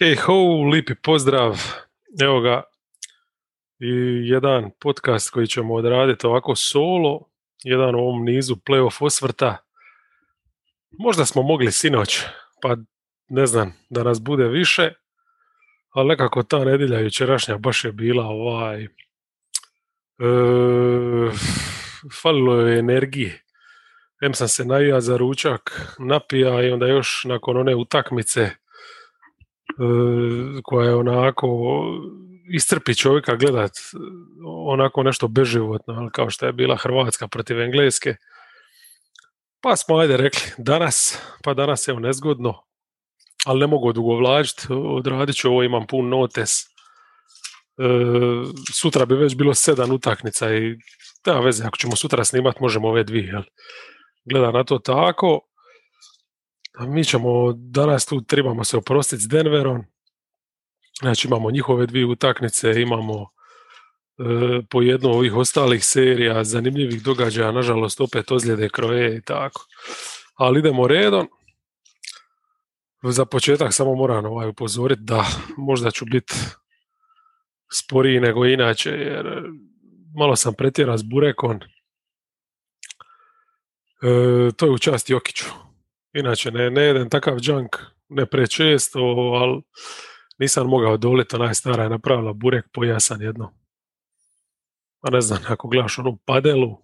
Hej ho, lipi pozdrav. Evo ga i jedan podcast koji ćemo odraditi ovako solo, jedan u ovom nizu playoff osvrta. Možda smo mogli sinoć, pa ne znam, da nas bude više, ali nekako ta nedjelja jučerašnja baš je bila ovaj... E, falilo je energije. Em sam se najija za ručak, napija i onda još nakon one utakmice koja je onako istrpi čovjeka gledat onako nešto beživotno, kao što je bila Hrvatska protiv Engleske. Pa smo ajde rekli danas, pa danas je nezgodno, ali ne mogu odugovlačiti, odradit ću ovo, imam pun notes. E, sutra bi već bilo sedam utaknica i da veze, ako ćemo sutra snimat možemo ove dvije. Jel? Gleda na to tako, mi ćemo danas tu trebamo se oprostiti s Denverom. Znači imamo njihove dvije utakmice, imamo e, po jednu ovih ostalih serija, zanimljivih događaja, nažalost opet ozljede kroje i tako. Ali idemo redom. Za početak samo moram ovaj upozoriti da možda ću biti sporiji nego inače, jer malo sam pretjerao s burekon. E, to je u čast Jokiću Inače, ne, ne jedem takav junk, ne prečesto, ali nisam mogao doliti, onaj stara je napravila burek pojasan jedno. A ne znam, ako gledaš onu padelu,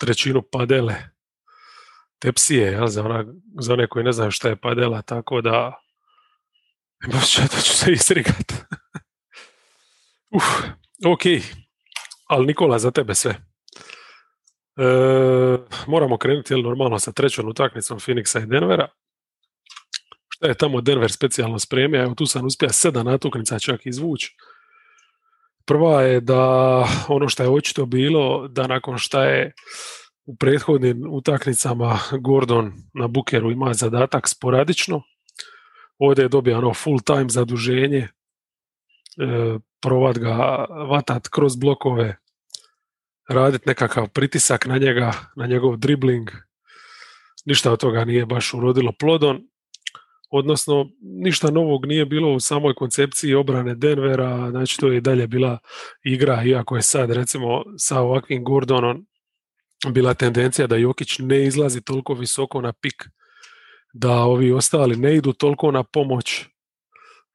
trećinu padele, tepsije, jel, za, ona, za one koji ne znaju šta je padela, tako da baš da ću se isrigat. Uf, ok, ali Nikola, za tebe sve. E, moramo krenuti jel, normalno sa trećom utakmicom Phoenixa i Denvera. Šta je tamo Denver specijalno spremio? Evo tu sam uspio sedam natuknica čak izvući. Prva je da ono što je očito bilo, da nakon šta je u prethodnim utakmicama Gordon na Bukeru ima zadatak sporadično, ovdje je dobio ono full time zaduženje, e, provat ga, vatat kroz blokove, raditi nekakav pritisak na njega, na njegov dribling. Ništa od toga nije baš urodilo plodom. Odnosno, ništa novog nije bilo u samoj koncepciji obrane Denvera, znači to je i dalje bila igra, iako je sad recimo sa ovakvim Gordonom bila tendencija da Jokić ne izlazi toliko visoko na pik, da ovi ostali ne idu toliko na pomoć,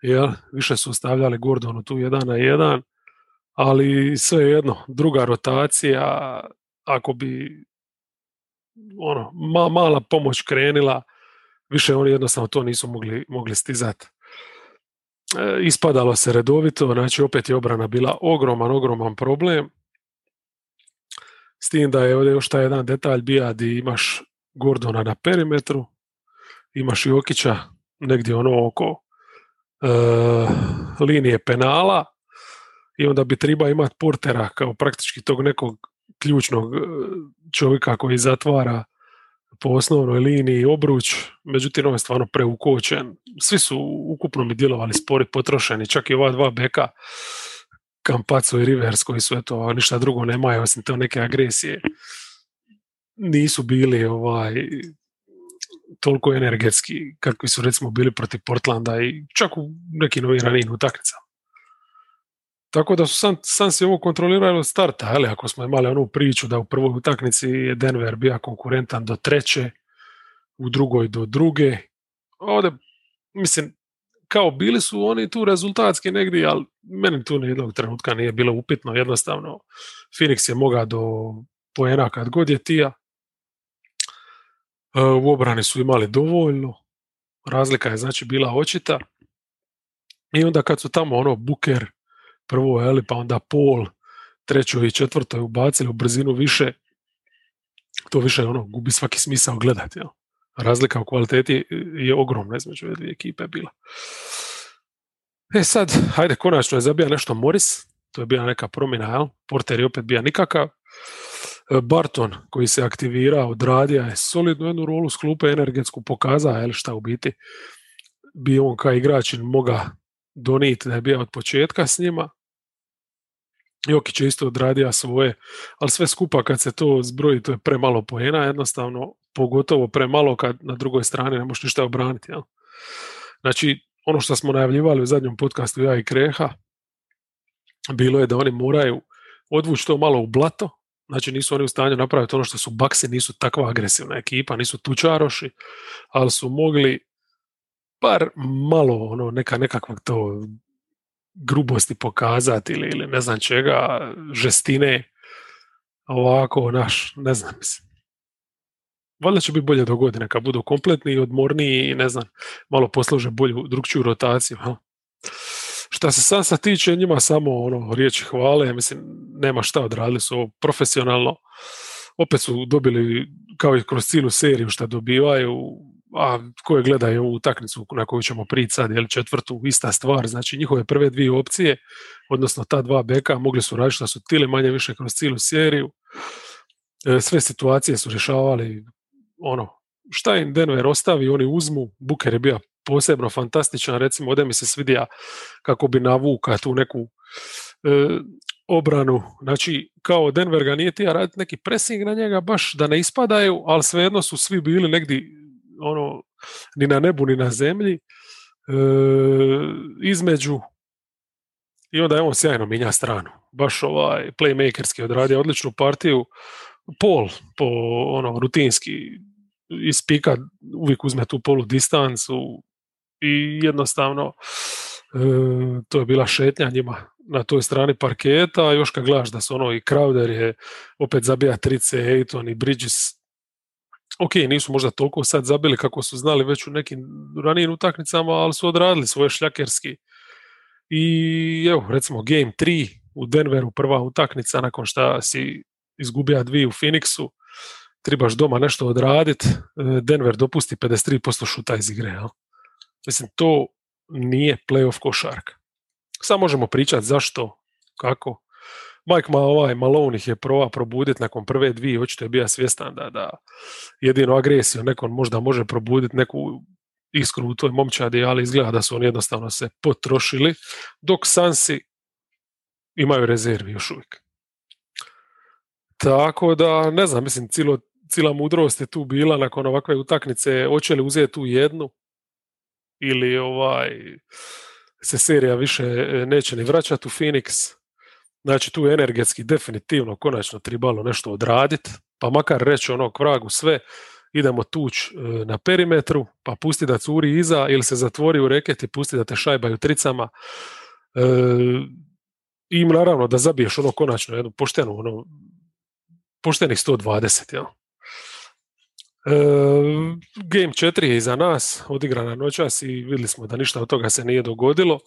jel? više su stavljali Gordonu tu jedan na jedan, ali sve jedno, druga rotacija, ako bi ono, ma, mala pomoć krenila, više oni jednostavno to nisu mogli, mogli stizati. E, ispadalo se redovito, znači opet je obrana bila ogroman, ogroman problem. S tim da je ovdje još taj jedan detalj bija di imaš Gordona na perimetru, imaš i Okića negdje ono oko e, linije penala, i onda bi treba imati portera kao praktički tog nekog ključnog e, čovjeka koji zatvara po osnovnoj liniji obruč, međutim on je stvarno preukočen. Svi su ukupno mi djelovali spori, potrošeni, čak i ova dva beka, Kampaco i Rivers koji su eto, ništa drugo nemaju osim te neke agresije. Nisu bili ovaj toliko energetski kakvi su recimo bili protiv Portlanda i čak u nekim novim ranijim utakmicama. Tako da su sam, sam si ovo kontrolirali od starta, ali ako smo imali onu priču da u prvoj utakmici je Denver bio konkurentan do treće, u drugoj do druge, ovdje, mislim, kao bili su oni tu rezultatski negdje, ali meni tu jednog trenutka nije bilo upitno, jednostavno Phoenix je mogao do poena kad god je tija, e, u obrani su imali dovoljno, razlika je znači bila očita. I onda kad su tamo ono Buker, prvo, eli, pa onda pol, trećoj i četvrtoj ubacili u brzinu više, to više ono, gubi svaki smisao gledati. Jel? Razlika u kvaliteti je ogromna između ove dvije ekipe bila. E sad, hajde, konačno je zabija nešto Morris, to je bila neka promjena, jel? Porter je opet bija nikakav. E, Barton, koji se aktivira, odradio je solidnu jednu rolu s klupe energetsku, pokazao je šta u biti bi on kao igrač moga donijeti da je bio od početka s njima, Jokić je isto odradio svoje, ali sve skupa kad se to zbroji, to je premalo poena, jednostavno, pogotovo premalo kad na drugoj strani ne možeš ništa obraniti. Jel? Znači, ono što smo najavljivali u zadnjem podcastu ja i Kreha, bilo je da oni moraju odvući to malo u blato, znači nisu oni u stanju napraviti ono što su Baksi, nisu takva agresivna ekipa, nisu tučaroši, ali su mogli bar malo ono, neka nekakvog to grubosti pokazati ili, ili ne znam čega, žestine, ovako, naš, ne znam, mislim. Valjda će biti bolje do godine, kad budu kompletni i odmorniji i ne znam, malo posluže bolju, drugčiju rotaciju. Ha? Šta se Sansa tiče, njima samo ono, riječi hvale, mislim, nema šta, odradili su ovo profesionalno. Opet su dobili, kao i kroz cijelu seriju šta dobivaju, a koje gledaju ovu utakmicu na koju ćemo prići sad, jel četvrtu, ista stvar, znači njihove prve dvije opcije, odnosno ta dva beka, mogli su raditi šta su tili manje više kroz cijelu seriju. E, sve situacije su rješavali ono, šta im Denver ostavi, oni uzmu, Buker je bio posebno fantastičan, recimo ovdje mi se svidija kako bi navuka tu neku e, obranu, znači kao Denver ga nije tija raditi neki pressing na njega baš da ne ispadaju, ali svejedno su svi bili negdje ono, ni na nebu ni na zemlji e, između i onda je on sjajno minja stranu. Baš ovaj playmakerski odradio odličnu partiju. Pol po ono rutinski ispika uvijek uzme tu polu distancu i jednostavno e, to je bila šetnja njima na toj strani parketa, još kad gledaš da su ono i Crowder je opet zabija trice, Ejton i Bridges ok, nisu možda toliko sad zabili kako su znali već u nekim ranijim utakmicama, ali su odradili svoje šljakerski. I evo, recimo Game 3 u Denveru, prva utakmica nakon što si izgubija dvije u Phoenixu, trebaš doma nešto odraditi, e, Denver dopusti 53% šuta iz igre. Ja? Mislim, to nije playoff košarka. Sad možemo pričati zašto, kako. Mike ma ovaj Malone ih je prova probuditi nakon prve dvije, očito je bio svjestan da, da jedino agresiju nekon možda može probuditi neku iskru u toj momčadi, ali izgleda da su oni jednostavno se potrošili, dok Sansi imaju rezervi još uvijek. Tako da, ne znam, mislim, cilo, cila mudrost je tu bila nakon ovakve utakmice, hoće li uzeti tu jednu ili ovaj se serija više e, neće ni vraćati u Phoenix. Znači tu energetski definitivno konačno tribalo nešto odraditi, pa makar reći ono vragu sve, idemo tuć e, na perimetru, pa pusti da curi iza ili se zatvori u reket i pusti da te šajbaju tricama. E, I naravno da zabiješ ono konačno jednu poštenu, ono, poštenih 120, jel? game 4 je iza nas, odigrana noćas i vidjeli smo da ništa od toga se nije dogodilo.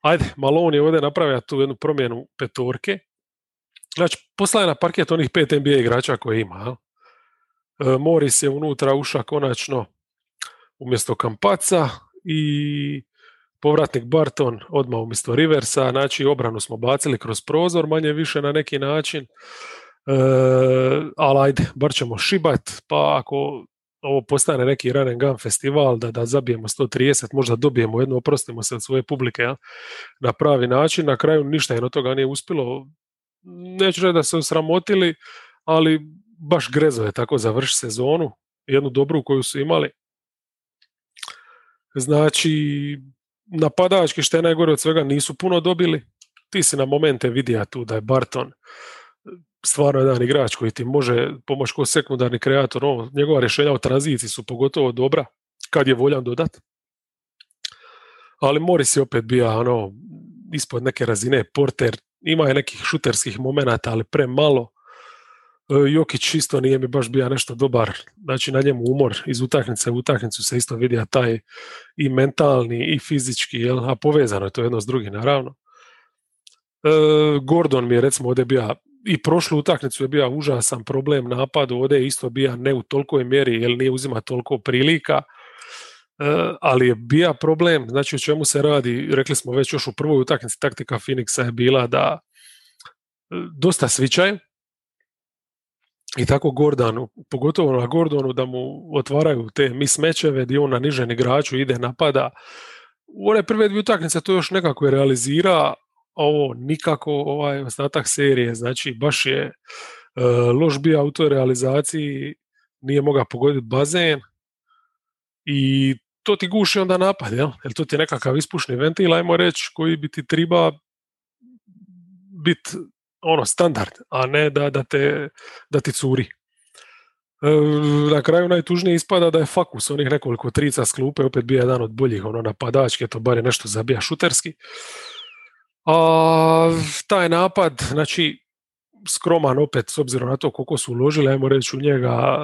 Ajde, Malone je ovdje napravio tu jednu promjenu petorke. Znači, poslaje na parket onih pet NBA igrača koje ima. E, je unutra ušao konačno umjesto Kampaca i povratnik Barton odmah umjesto Riversa, znači obranu smo bacili kroz prozor manje više na neki način. E, ali ajde, bar ćemo šibat, pa ako ovo postane neki run and gun festival, da, da zabijemo 130, možda dobijemo jedno, oprostimo se od svoje publike ja, na pravi način, na kraju ništa od toga nije uspjelo, neću reći da se osramotili, ali baš grezo je tako završi sezonu, jednu dobru koju su imali. Znači, napadački što je najgore od svega nisu puno dobili, ti si na momente vidio tu da je Barton stvarno jedan igrač koji ti može pomoći kao sekundarni kreator. Ono, njegova rješenja u tranziciji su pogotovo dobra kad je voljan dodat. Ali Morris je opet bio ono, ispod neke razine porter. Ima je nekih šuterskih momenata, ali premalo. E, Jokić isto nije mi baš bio nešto dobar. Znači na njemu umor iz utakmice u utakmicu se isto vidi taj i mentalni i fizički, jel? a povezano je to jedno s drugim naravno. E, Gordon mi je recimo ovdje bio i prošlu utakmicu je bio užasan problem napadu, ovdje je isto bio ne u tolikoj mjeri jer nije uzima toliko prilika, e, ali je bio problem, znači o čemu se radi, rekli smo već još u prvoj utakmici taktika Phoenixa je bila da e, dosta svičaju i tako Gordonu, pogotovo na Gordonu da mu otvaraju te mismečeve gdje on na nižen igraču ide napada. U one prve dvije utakmice to još nekako je realizira, ovo nikako ovaj ostatak serije, znači baš je uh, loš bio u toj realizaciji, nije mogao pogoditi bazen i to ti guši onda napad, jel? Jer to ti je nekakav ispušni ventil, ajmo reći, koji bi ti treba biti ono standard, a ne da, da, te, da ti curi. E, na kraju najtužnije ispada da je Fakus onih nekoliko trica s klupe opet bio jedan od boljih ono napadačke, to bar je nešto zabija šuterski. A taj napad, znači skroman opet s obzirom na to koliko su uložili, ajmo reći u njega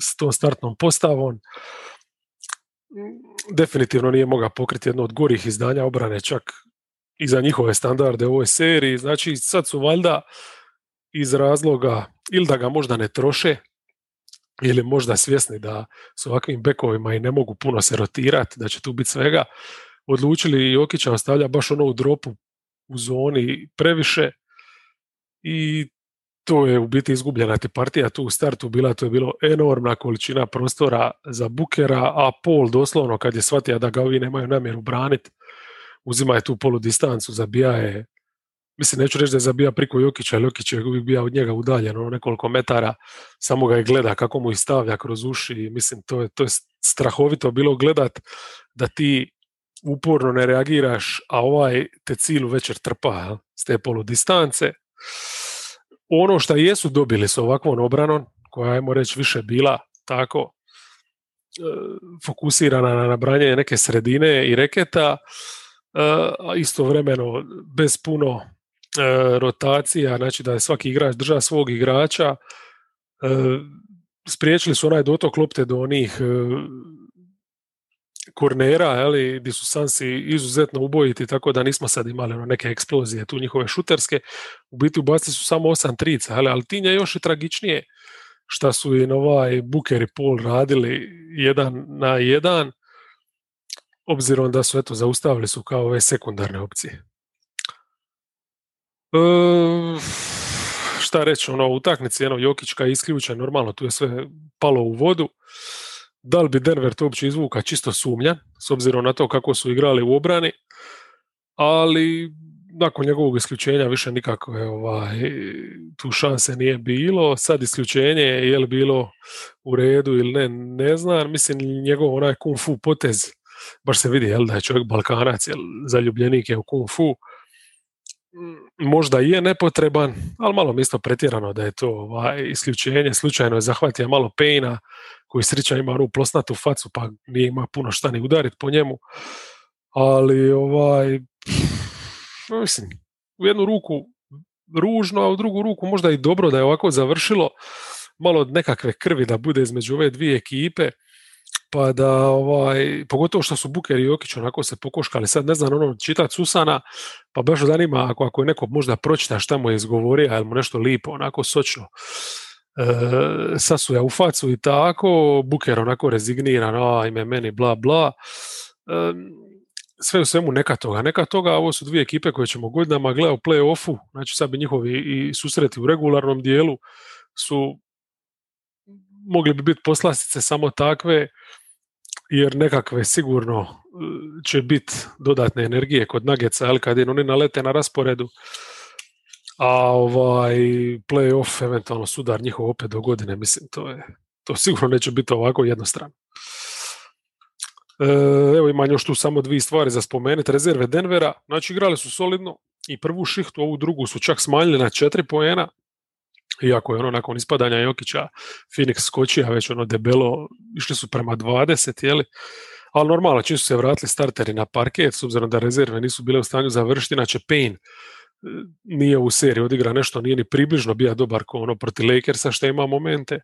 s tom startnom postavom, definitivno nije mogao pokriti jedno od gorih izdanja obrane čak i za njihove standarde u ovoj seriji. Znači sad su valjda iz razloga ili da ga možda ne troše ili možda svjesni da s ovakvim bekovima i ne mogu puno se rotirati, da će tu biti svega, odlučili Jokića ostavlja baš ono u dropu u zoni previše i to je u biti izgubljena ti partija tu u startu bila, to je bilo enormna količina prostora za Bukera, a Pol doslovno kad je shvatio da ga ovi nemaju namjeru braniti, uzima je tu polu distancu, zabija je, mislim neću reći da je zabija priko Jokića, ali Jokić je uvijek bio od njega udaljen, ono nekoliko metara, samo ga je gleda kako mu stavlja kroz uši, mislim to je, to je strahovito bilo gledat da ti uporno ne reagiraš, a ovaj te cilu večer trpa s te polu distance ono što jesu dobili s ovakvom obranom, koja ajmo reći više bila tako e, fokusirana na nabranje neke sredine i reketa, e, a istovremeno bez puno e, rotacija, znači da je svaki igrač drža svog igrača, spriječili su onaj dotok lopte do onih kornera, ali gdje su Sansi izuzetno ubojiti, tako da nismo sad imali ono neke eksplozije tu njihove šuterske. U biti ubacili su samo osam trica, ali, tinja još i tragičnije šta su i ovaj Buker i Paul radili jedan na jedan, obzirom da su eto zaustavili su kao ove sekundarne opcije. E, šta reći, ono, utaknici, jedno, Jokićka je isključen, normalno, tu je sve palo u vodu da li bi Denver to uopće izvuka čisto sumnja, s obzirom na to kako su igrali u obrani, ali nakon njegovog isključenja više nikako je ovaj, tu šanse nije bilo. Sad isključenje je li bilo u redu ili ne, ne znam. Mislim, njegov onaj kung fu potez, baš se vidi jel, da je čovjek balkanac, jel, zaljubljenik je u kung fu. Možda je nepotreban, ali malo mi isto pretjerano da je to ovaj, isključenje. Slučajno je zahvatio malo pejna, koji sreća ima onu plosnatu facu pa nije ima puno šta ni udariti po njemu. Ali ovaj, mislim, u jednu ruku ružno, a u drugu ruku možda i dobro da je ovako završilo, malo od nekakve krvi da bude između ove dvije ekipe, pa da ovaj, pogotovo što su Buker i Jokić onako se pokoškali, sad ne znam ono čitat Susana, pa baš zanima ako, ako je neko možda pročita šta mu je izgovorio, ili mu nešto lipo, onako sočno sasuja u facu i tako, Buker onako rezigniran, a ime meni bla bla. E, sve u svemu neka toga. Neka toga, ovo su dvije ekipe koje ćemo godinama gledati u play-offu, znači sad bi njihovi i susreti u regularnom dijelu su mogli bi biti poslastice samo takve, jer nekakve sigurno e, će biti dodatne energije kod Nageca, ali kad oni nalete na rasporedu, a ovaj playoff, eventualno sudar njihov opet do godine, mislim, to je to sigurno neće biti ovako jednostrano. E, evo imam još tu samo dvije stvari za spomenuti. Rezerve Denvera, znači igrali su solidno i prvu šihtu, ovu drugu su čak smanjili na četiri poena, iako je ono nakon ispadanja Jokića Phoenix skočija već ono debelo, išli su prema 20, jeli? ali normalno čim su se vratili starteri na parket, s obzirom da rezerve nisu bile u stanju završiti, inače Payne nije u seriji odigra nešto, nije ni približno bio dobar ko ono proti Lakersa što ima momente.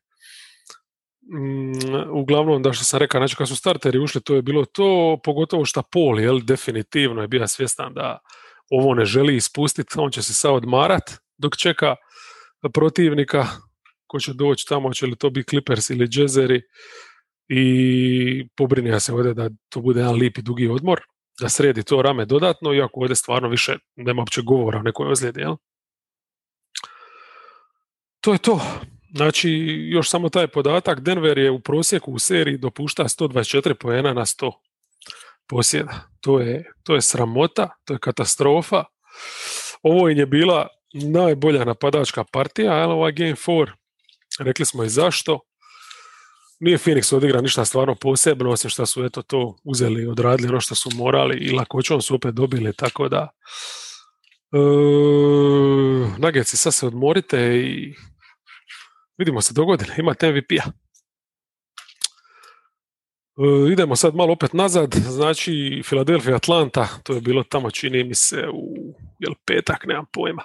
Mm, uglavnom, da što sam rekao, znači kad su starteri ušli, to je bilo to, pogotovo što Paul, jel, definitivno je bio svjestan da ovo ne želi ispustiti, on će se sad odmarat dok čeka protivnika ko će doći tamo, će li to biti Clippers ili Jazzeri i pobrinja se ovdje da to bude jedan lipi dugi odmor da sredi to rame dodatno, iako ovdje stvarno više nema uopće govora o nekoj ozljedi. Jel? To je to. Znači, još samo taj podatak, Denver je u prosjeku u seriji dopušta 124 poena na 100 posjeda. To je, to je sramota, to je katastrofa. Ovo je bila najbolja napadačka partija, ali ovaj Game 4, rekli smo i zašto. Nije Phoenix odigra ništa stvarno posebno, osim što su eto to uzeli, odradili ono što su morali i lakoćom su opet dobili, tako da e, Nuggets, sad se odmorite i vidimo se dogodine, imate MVP-a. E, idemo sad malo opet nazad, znači Philadelphia Atlanta, to je bilo tamo čini mi se u jel, petak, nemam pojma.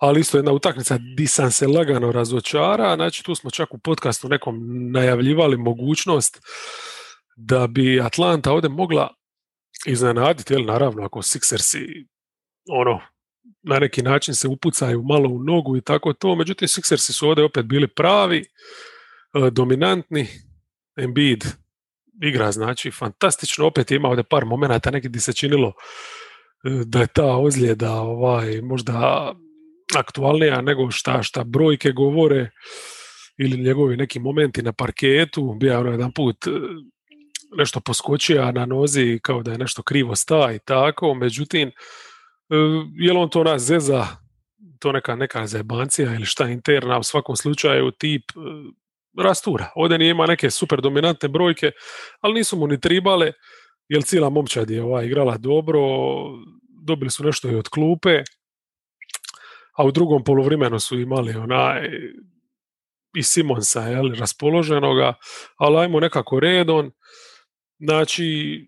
Ali isto jedna utakmica di sam se lagano razočara, znači tu smo čak u podcastu nekom najavljivali mogućnost da bi Atlanta ovdje mogla iznenaditi, jel naravno ako Sixersi ono, na neki način se upucaju malo u nogu i tako to, međutim Sixersi su ovdje opet bili pravi, e, dominantni, Embiid igra, znači fantastično, opet ima ovdje par momenata neki di se činilo e, da je ta ozljeda ovaj, možda aktualnija nego šta, šta brojke govore ili njegovi neki momenti na parketu, bio ono jedan put e, nešto poskočio na nozi kao da je nešto krivo sta i tako, međutim, e, je li on to nas zeza, to neka, neka zebancija ili šta interna, u svakom slučaju tip rastura. Ovdje nije ima neke super dominantne brojke, ali nisu mu ni tribale, jer cijela momčad je ovaj, igrala dobro, dobili su nešto i od klupe, a u drugom poluvremenu su imali onaj i Simonsa jel, raspoloženoga, ali ajmo nekako redon. Znači,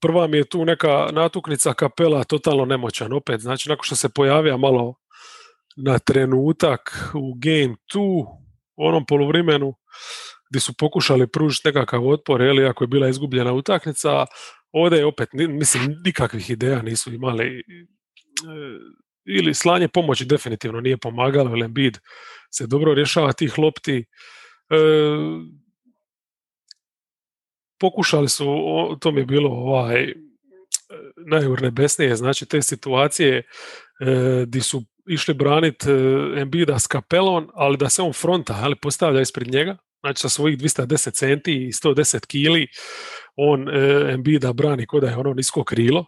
prva mi je tu neka natuknica kapela totalno nemoćan opet. Znači, nakon što se pojavija malo na trenutak u game 2, u onom poluvremenu gdje su pokušali pružiti nekakav otpor, ili ako je bila izgubljena utakmica, ovdje je opet, mislim, nikakvih ideja nisu imali e, ili slanje pomoći definitivno nije pomagalo, jer Embiid se dobro rješava tih lopti. E, pokušali su, to mi je bilo ovaj, najurnebesnije, znači te situacije e, di su išli braniti e, Embida s kapelom, ali da se on fronta ali postavlja ispred njega, znači sa svojih 210 centi i 110 kili, on e, brani kod je ono nisko krilo.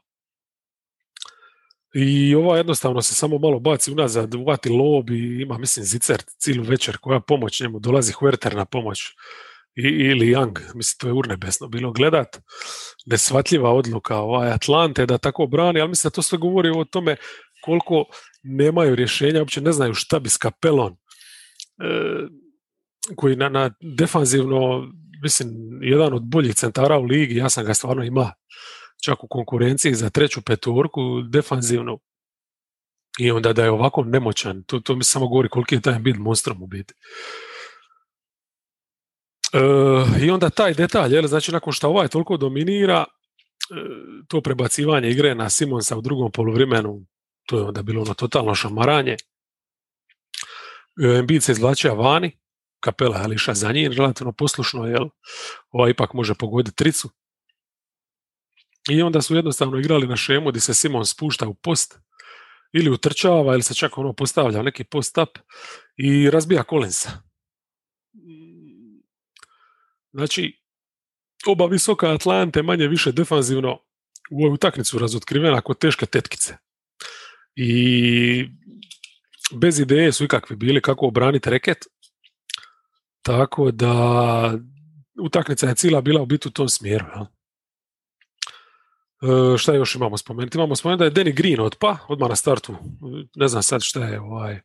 I ova jednostavno se samo malo baci unazad, uvati lob i ima, mislim, zicer cijelu večer koja pomoć njemu, dolazi Huerter na pomoć i, ili Young, mislim, to je urnebesno bilo gledat, nesvatljiva odluka ovaj Atlante da tako brani, ali mislim da to sve govori o tome koliko nemaju rješenja, uopće ne znaju šta bi s kapelon, e, koji na, na defanzivno, mislim, jedan od boljih centara u ligi, ja sam ga stvarno ima čak u konkurenciji za treću petorku, defanzivno, i onda da je ovako nemoćan, to, to mi samo govori koliki je taj bit monstrom u biti. E, I onda taj detalj, jel, znači nakon što ovaj toliko dominira, e, to prebacivanje igre na Simonsa u drugom poluvremenu to je onda bilo ono totalno šamaranje. Embiid se izvlačio vani, kapela je liša za njim, relativno poslušno, jel, ova ipak može pogoditi tricu. I onda su jednostavno igrali na šemu gdje se Simon spušta u post, ili utrčava, ili se čak ono postavlja neki post-up i razbija Collinsa. Znači, oba visoka Atlante manje više defanzivno u ovu utakmicu razotkrivena kod teške tetkice i bez ideje su ikakvi bili kako obraniti reket, tako da utakmica je cijela bila u biti u tom smjeru. Ja. E, šta još imamo spomenuti? Imamo spomenuti da je Danny Green otpa, odmah na startu. Ne znam sad šta je ovaj,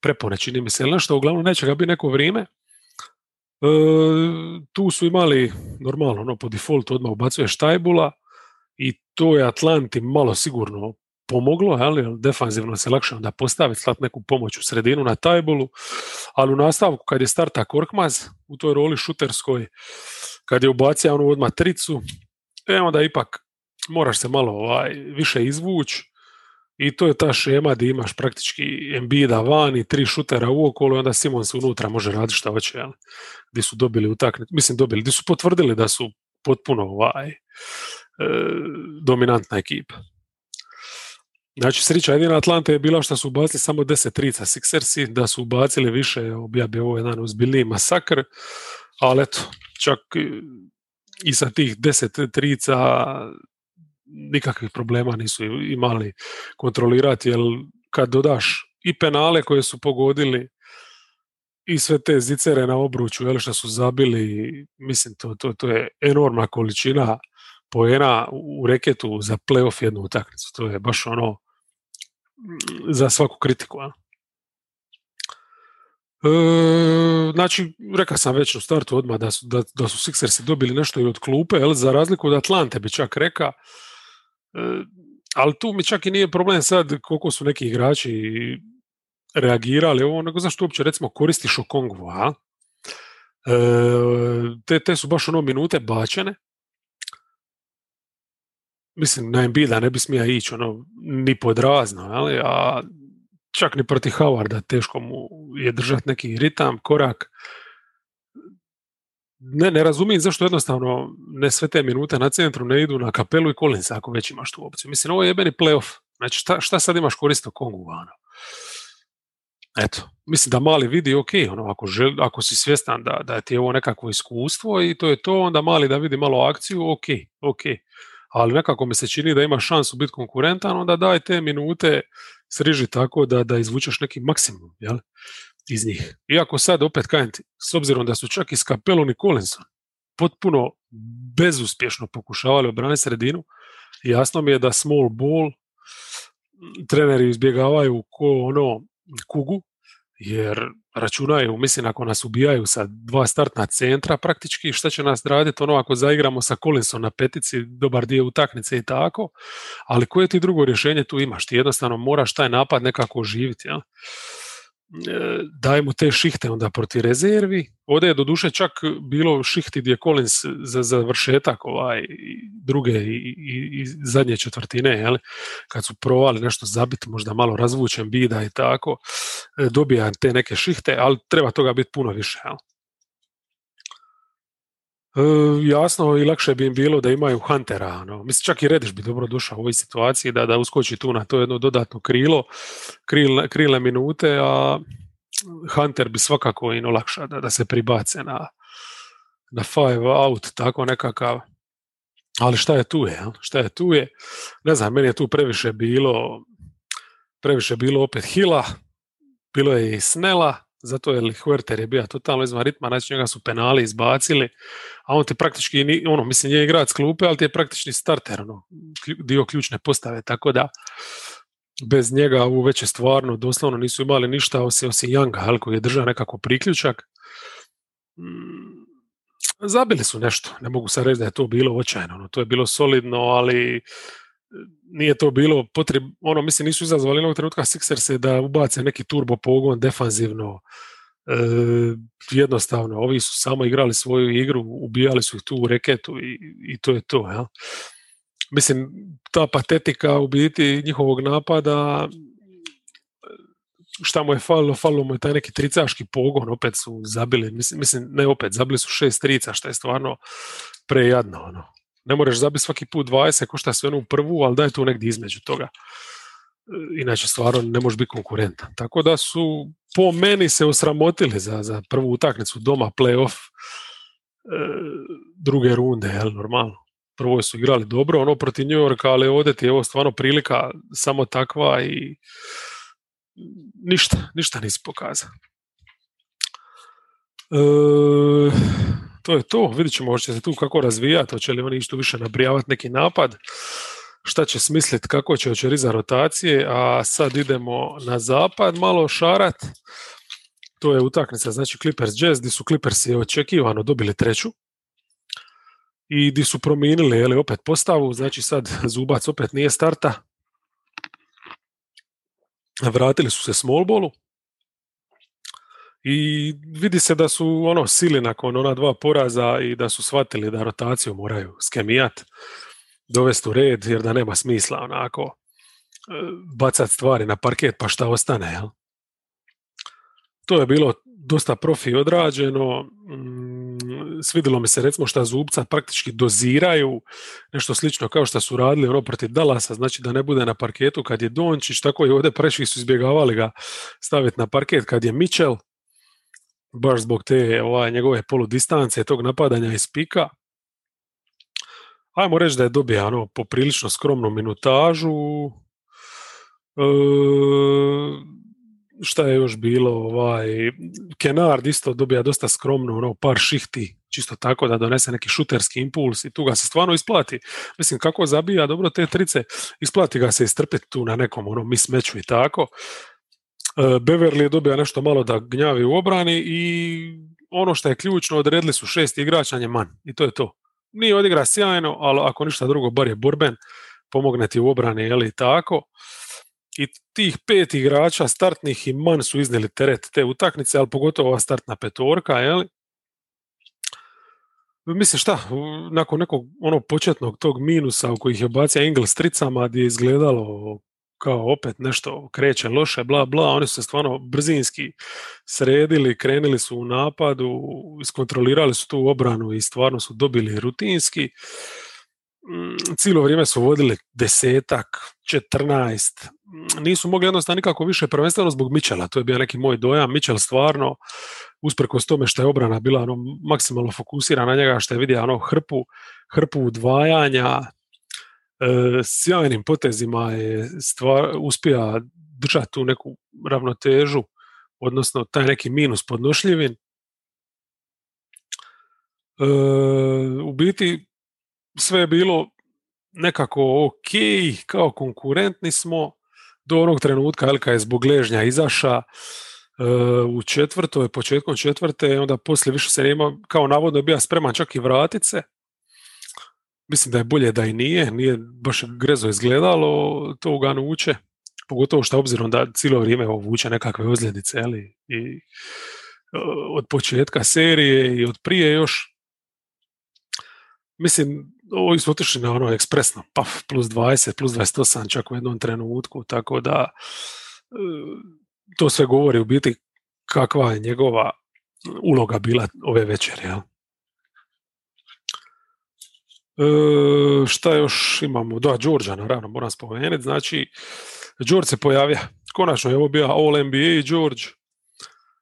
prepone, čini mi se ili nešto, uglavnom neće ga biti neko vrijeme. E, tu su imali normalno, no, po defaultu odmah ubacuje Štajbula i to je Atlanti malo sigurno pomoglo, ali defanzivno se lakše onda postaviti, slati neku pomoć u sredinu na tajbolu, ali u nastavku kad je starta Korkmaz u toj roli šuterskoj, kad je ubacio onu odmah tricu, e onda ipak moraš se malo ovaj, više izvući i to je ta šema gdje imaš praktički Embida van i tri šutera uokolo i onda Simons unutra može raditi šta hoće, jel? gdje su dobili utakmicu, mislim dobili, gdje su potvrdili da su potpuno ovaj, e, dominantna ekipa. Znači, sreća jedina Atlanta je bila što su ubacili samo 10 trica Sixersi, da su ubacili više, ja bi ovo jedan uzbiljniji masakr, ali eto, čak i sa tih 10 trica nikakvih problema nisu imali kontrolirati, jer kad dodaš i penale koje su pogodili i sve te zicere na obruču, jel, što su zabili, mislim, to, to, to je enormna količina poena u reketu za playoff jednu utakmicu. To je baš ono za svaku kritiku. E, znači, rekao sam već u startu odmah da su, da, da su Sixersi dobili nešto i od klupe, jel, za razliku od Atlante bi čak rekao. E, ali tu mi čak i nije problem sad koliko su neki igrači reagirali ovo, nego zašto uopće recimo koristiš Okongvu, a? E, te, te su baš ono minute bačene. Mislim, na Embida ne bi smija ići ono, ni pod razno, ali, a čak ni proti Howarda teško mu je držati neki ritam, korak. Ne, ne razumijem zašto jednostavno ne sve te minute na centru ne idu na kapelu i Collins ako već imaš tu opciju. Mislim, ovo je jebeni playoff. Znači, šta, šta sad imaš koristiti Kongu, ono? Eto, mislim da mali vidi, ok, ono, ako, žel, ako si svjestan da, da ti je ovo nekakvo iskustvo i to je to, onda mali da vidi malo akciju, ok, ok. Ali nekako mi se čini da ima šansu biti konkurentan, onda daj te minute sriži tako da, da izvučeš neki maksimum jel? Iz njih. Iako sad opet kajem s obzirom da su čak i Skapelon i Collinson potpuno bezuspješno pokušavali obraniti sredinu, jasno mi je da small ball treneri izbjegavaju ko ono kugu, jer računaju, mislim, ako nas ubijaju sa dva startna centra, praktički šta će nas raditi ono ako zaigramo sa Collinson na petici, dobar dio utakmice i tako, ali koje ti drugo rješenje tu imaš? Ti jednostavno moraš taj napad nekako oživiti, jel? E, daj mu te šihte onda proti rezervi. Ovdje je do duše čak bilo šihti gdje Collins za završetak ovaj, druge i, i, i zadnje četvrtine, jel? kad su provali nešto zabiti, možda malo razvučen bida i tako, e, dobija te neke šihte, ali treba toga biti puno više. Jel? E, jasno i lakše bi im bilo da imaju Huntera. No. Mislim, čak i Rediš bi dobro došao u ovoj situaciji da, da uskoči tu na to jedno dodatno krilo, krilne, krilne minute, a Hunter bi svakako im olakša da, da se pribace na, na five out, tako nekakav. Ali šta je tu je? Šta je tu je? Ne znam, meni je tu previše bilo previše bilo opet Hila, bilo je i Snela, zato je Huerter je bio totalno izvan ritma, znači njega su penali izbacili, a on ti praktički, ono, mislim, je igrač klupe, ali ti je praktični starter, ono, dio ključne postave, tako da bez njega u već je stvarno, doslovno nisu imali ništa osim, osim Younga, ali koji je držao nekako priključak. Mm, zabili su nešto, ne mogu sad reći da je to bilo očajno, ono, to je bilo solidno, ali nije to bilo potreb, ono mislim nisu izazvali jednog trenutka Sixerse da ubace neki turbo pogon defanzivno, e, jednostavno, ovi su samo igrali svoju igru, ubijali su ih tu u reketu i, i to je to. Ja. Mislim, ta patetika u biti njihovog napada, šta mu je falilo, falilo mu je taj neki tricaški pogon, opet su zabili, mislim, mislim ne opet, zabili su šest trica, što je stvarno prejadno. Ono ne moraš zabiti svaki put 20, košta sve u prvu, ali daj tu negdje između toga. E, inače stvarno ne može biti konkurentan. Tako da su po meni se osramotili za, za prvu utakmicu doma playoff e, druge runde, jel, normalno. Prvo su igrali dobro, ono protiv New Yorka, ali ovdje ti je ovo stvarno prilika samo takva i ništa, ništa nisi pokazao. E, to je to, vidjet ćemo hoće se tu kako razvijati, hoće li oni ići više nabrijavati neki napad, šta će smisliti, kako će hoće riza rotacije, a sad idemo na zapad malo šarat, to je utakmica, znači Clippers Jazz, gdje su Clippersi očekivano dobili treću, i di su promijenili jeli, opet postavu, znači sad Zubac opet nije starta, vratili su se small ballu, i vidi se da su ono sili nakon ona dva poraza i da su shvatili da rotaciju moraju skemijat, dovesti u red jer da nema smisla onako e, bacat stvari na parket pa šta ostane. Jel? To je bilo dosta profi odrađeno, mm, svidilo mi se recimo šta Zubca praktički doziraju, nešto slično kao što su radili ono protiv Dalasa, znači da ne bude na parketu kad je Dončić, tako i ovdje prešli su izbjegavali ga staviti na parket kad je Mitchell, baš zbog te ovaj, njegove poludistance, tog napadanja iz pika. Ajmo reći da je dobija ono, poprilično skromnu minutažu. E, šta je još bilo, ovaj, Kenard isto dobija dosta skromno, ono, par šihti, čisto tako da donese neki šuterski impuls i tu ga se stvarno isplati. Mislim, kako zabija dobro te trice, isplati ga se istrpiti tu na nekom ono mismeću i tako. E, Beverly je dobio nešto malo da gnjavi u obrani i ono što je ključno, odredili su šest igrača man i to je to. Nije odigra sjajno, ali ako ništa drugo, bar je borben, pomogne ti u obrani, jel tako. I tih pet igrača startnih i man su iznijeli teret te utakmice, ali pogotovo ova startna petorka, jel? Mislim šta, nakon nekog onog početnog tog minusa u kojih je bacio Engel s tricama gdje je izgledalo kao opet nešto kreće loše, bla bla, oni su se stvarno brzinski sredili, krenuli su u napadu, iskontrolirali su tu obranu i stvarno su dobili rutinski. Mm, cijelo vrijeme su vodili desetak, četrnaest, mm, nisu mogli jednostavno nikako više, prvenstveno zbog Mičela, to je bio neki moj dojam, Mičel stvarno, usprkos tome što je obrana bila ono, maksimalno fokusirana na njega, što je vidio ono hrpu, hrpu udvajanja, sjajnim potezima je stvar, uspija držati tu neku ravnotežu, odnosno taj neki minus podnošljivin. E, u biti sve je bilo nekako ok, kao konkurentni smo do onog trenutka Elka je zbog ležnja izaša e, u četvrtoj, početkom četvrte, onda poslije više se nema, kao navodno je bio spreman čak i vratit se. Mislim da je bolje da i nije, nije baš grezo izgledalo to uganuće, pogotovo što obzirom da cijelo vrijeme vuče nekakve ozljedice, ali i e, od početka serije i od prije još. Mislim, ovi su otišli na ono ekspresno, pa plus 20, plus 28 čak u jednom trenutku, tako da e, to sve govori u biti kakva je njegova uloga bila ove večere. Jel? E, šta još imamo? Da, Đorđa, naravno, moram spomenuti. Znači, Đorđ se pojavio. Konačno je ovo bio All NBA George.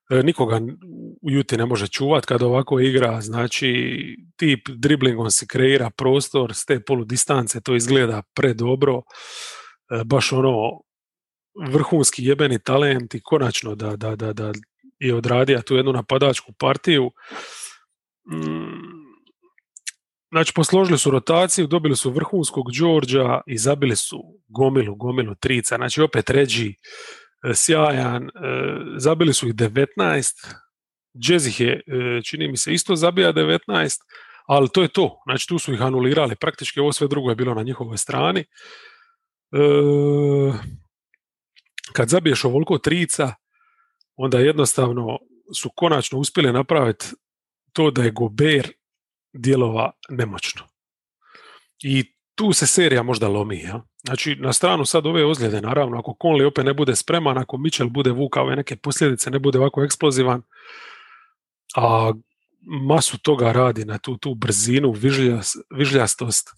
E, nikoga u Juti ne može čuvat kad ovako igra, znači tip driblingom se kreira prostor s te polu distance, to izgleda predobro, e, baš ono vrhunski jebeni talent i konačno da, da, da, da je odradio tu jednu napadačku partiju. Mm, znači, posložili su rotaciju, dobili su vrhunskog Đorđa i zabili su gomilu, gomilu trica. Znači, opet ređi E, sjajan, e, zabili su ih 19, Jazz ih je, e, čini mi se, isto zabija 19, ali to je to, znači tu su ih anulirali, praktički ovo sve drugo je bilo na njihovoj strani. Kad zabiješ ovoliko trica, onda jednostavno su konačno uspjeli napraviti to da je Gober djelova nemoćno. I tu se serija možda lomi. Ja? Znači, na stranu sad ove ozljede, naravno, ako Conley opet ne bude spreman, ako Mitchell bude vukao ove neke posljedice, ne bude ovako eksplozivan, a masu toga radi na tu, tu brzinu, vižljastost.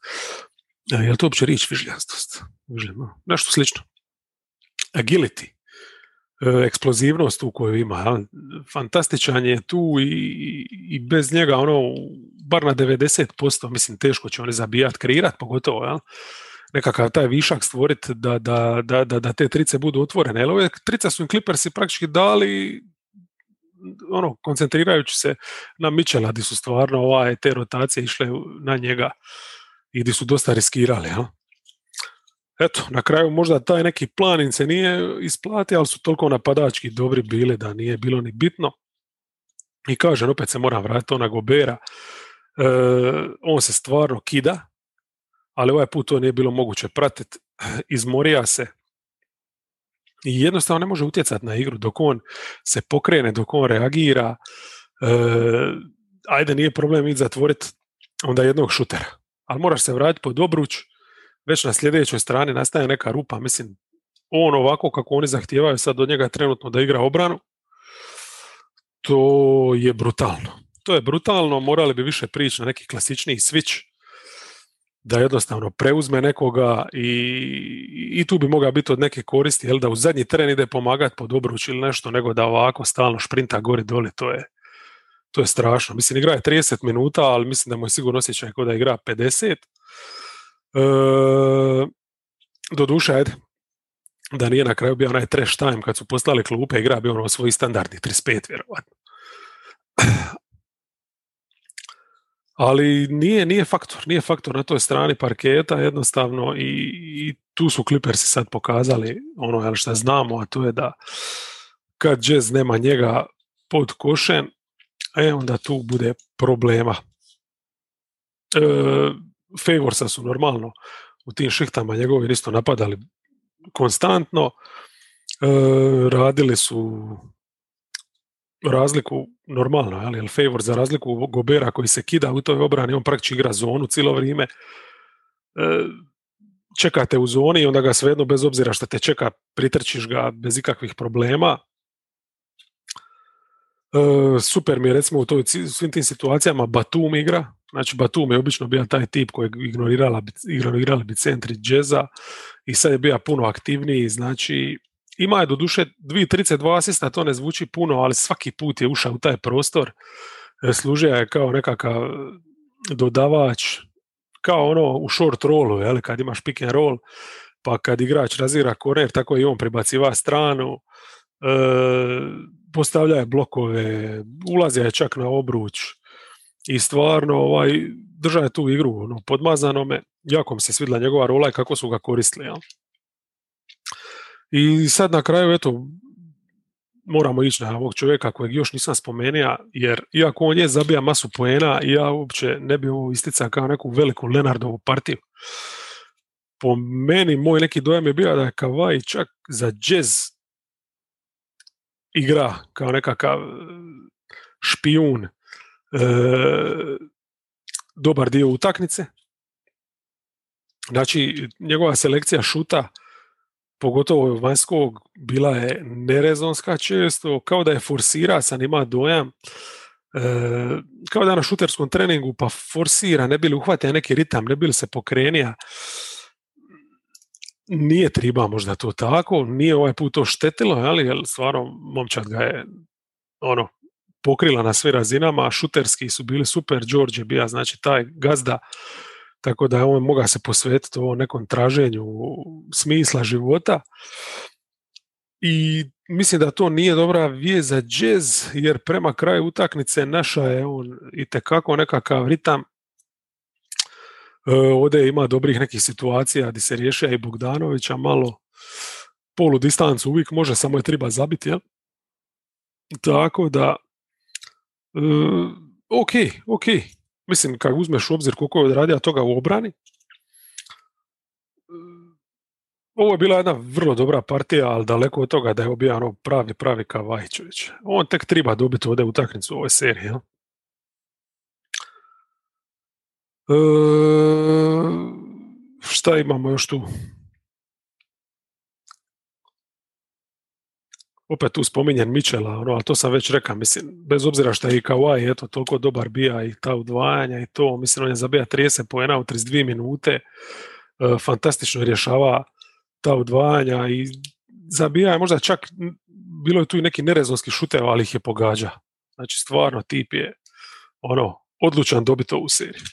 E, je li to uopće riječ vižljastost? Nešto slično. Agility. E, eksplozivnost u kojoj ima. Fantastičan je tu i, i bez njega ono, bar na 90%, mislim teško će oni zabijat, kreirat pogotovo, jel? nekakav taj višak stvoriti da, da, da, da, te trice budu otvorene. Jer ove trice su im Clippersi praktički dali ono, koncentrirajući se na Michela, gdje su stvarno ovaj, te rotacije išle na njega i gdje su dosta riskirali. Jel? eto, na kraju možda taj neki plan se nije isplatio, ali su toliko napadački dobri bili da nije bilo ni bitno. I kažem, opet se moram vratiti na Gobera. E, on se stvarno kida, ali ovaj put to nije bilo moguće pratiti. Izmorija se i jednostavno ne može utjecati na igru dok on se pokrene, dok on reagira. E, ajde, nije problem i zatvoriti onda jednog šutera. Ali moraš se vratiti pod obruč, već na sljedećoj strani nastaje neka rupa, mislim, on ovako kako oni zahtijevaju sad od njega trenutno da igra obranu, to je brutalno. To je brutalno, morali bi više prići na neki klasičniji switch, da jednostavno preuzme nekoga i, i tu bi mogao biti od neke koristi, jel da u zadnji tren ide pomagati pod obruč ili nešto, nego da ovako stalno šprinta gori doli, to je, to je strašno. Mislim, igra je 30 minuta, ali mislim da mu je sigurno osjećaj kao da igra 50. E, do duše, ajde, da nije na kraju bio onaj trash time kad su poslali klupe igra bio ono svoj standardni 35 vjerovatno. Ali nije, nije faktor, nije faktor na toj strani parketa jednostavno i, i tu su Clippersi sad pokazali ono što znamo, a to je da kad Jazz nema njega pod košem, e onda tu bude problema. E, Favorsa su normalno u tim šihtama njegovi isto napadali konstantno, e, radili su razliku normalno, ali jel favor za razliku Gobera koji se kida u toj obrani, on praktički igra zonu cijelo vrijeme. E, čekate u zoni i onda ga svejedno bez obzira što te čeka, pritrčiš ga bez ikakvih problema. E, super mi je recimo u toj, svim tim situacijama Batum igra, znači Batum je obično bio taj tip koji ignorirala, ignorirali bi centri džeza i sad je bio puno aktivniji, znači ima je do duše 2.32 asista, to ne zvuči puno, ali svaki put je ušao u taj prostor, e, služio je kao nekakav dodavač, kao ono u short rollu, jel, kad imaš pick and roll, pa kad igrač razira korner, tako i on prebaciva stranu, e, postavlja je blokove, ulazi je čak na obruč i stvarno ovaj, drža je tu igru ono, podmazano me, jako mi se svidla njegova rola i kako su ga koristili. Jel. I sad na kraju, eto, moramo ići na ovog čovjeka kojeg još nisam spomenuo, jer iako on je zabija masu poena, ja uopće ne bi ovo isticao kao neku veliku Lenardovu partiju. Po meni, moj neki dojam je bio da je Kavaj čak za jazz igra kao nekakav špijun e, dobar dio utakmice. Znači, njegova selekcija šuta pogotovo vanjskog, bila je nerezonska često, kao da je forsira, sam ima dojam, e, kao da je na šuterskom treningu pa forsira, ne bili uhvatio neki ritam, ne bili se pokrenija. Nije triba možda to tako, nije ovaj put to štetilo, ali jer stvarno momčad ga je ono, pokrila na sve razinama, šuterski su bili super, George je bio znači taj gazda tako da je on mogao se posvetiti ovom nekom traženju smisla života. I mislim da to nije dobra vijest za jazz, jer prema kraju utakmice naša je on i tekako nekakav ritam. E, ovdje ima dobrih nekih situacija gdje se rješava i Bogdanovića malo polu distancu uvijek može, samo je treba zabiti, jel? Tako da, e, ok, ok, Mislim, kad uzmeš u obzir koliko je odradio toga u obrani, ovo je bila jedna vrlo dobra partija, ali daleko od toga da je obija ono pravi, pravi Kavajčević. On tek treba dobiti ovdje utakmicu u ovoj seriji. Ja? E, šta imamo još tu? Opet tu spominjen Mičela, ono, ali to sam već rekao, mislim, bez obzira što je i Kawhi, eto, toliko dobar bija i ta udvajanja i to, mislim, on je zabija 30 poena u 32 minute, e, fantastično rješava ta udvajanja i zabija je možda čak, bilo je tu i neki nerezonski šuteva, ali ih je pogađa. Znači, stvarno, tip je, ono, odlučan dobiti ovu seriju.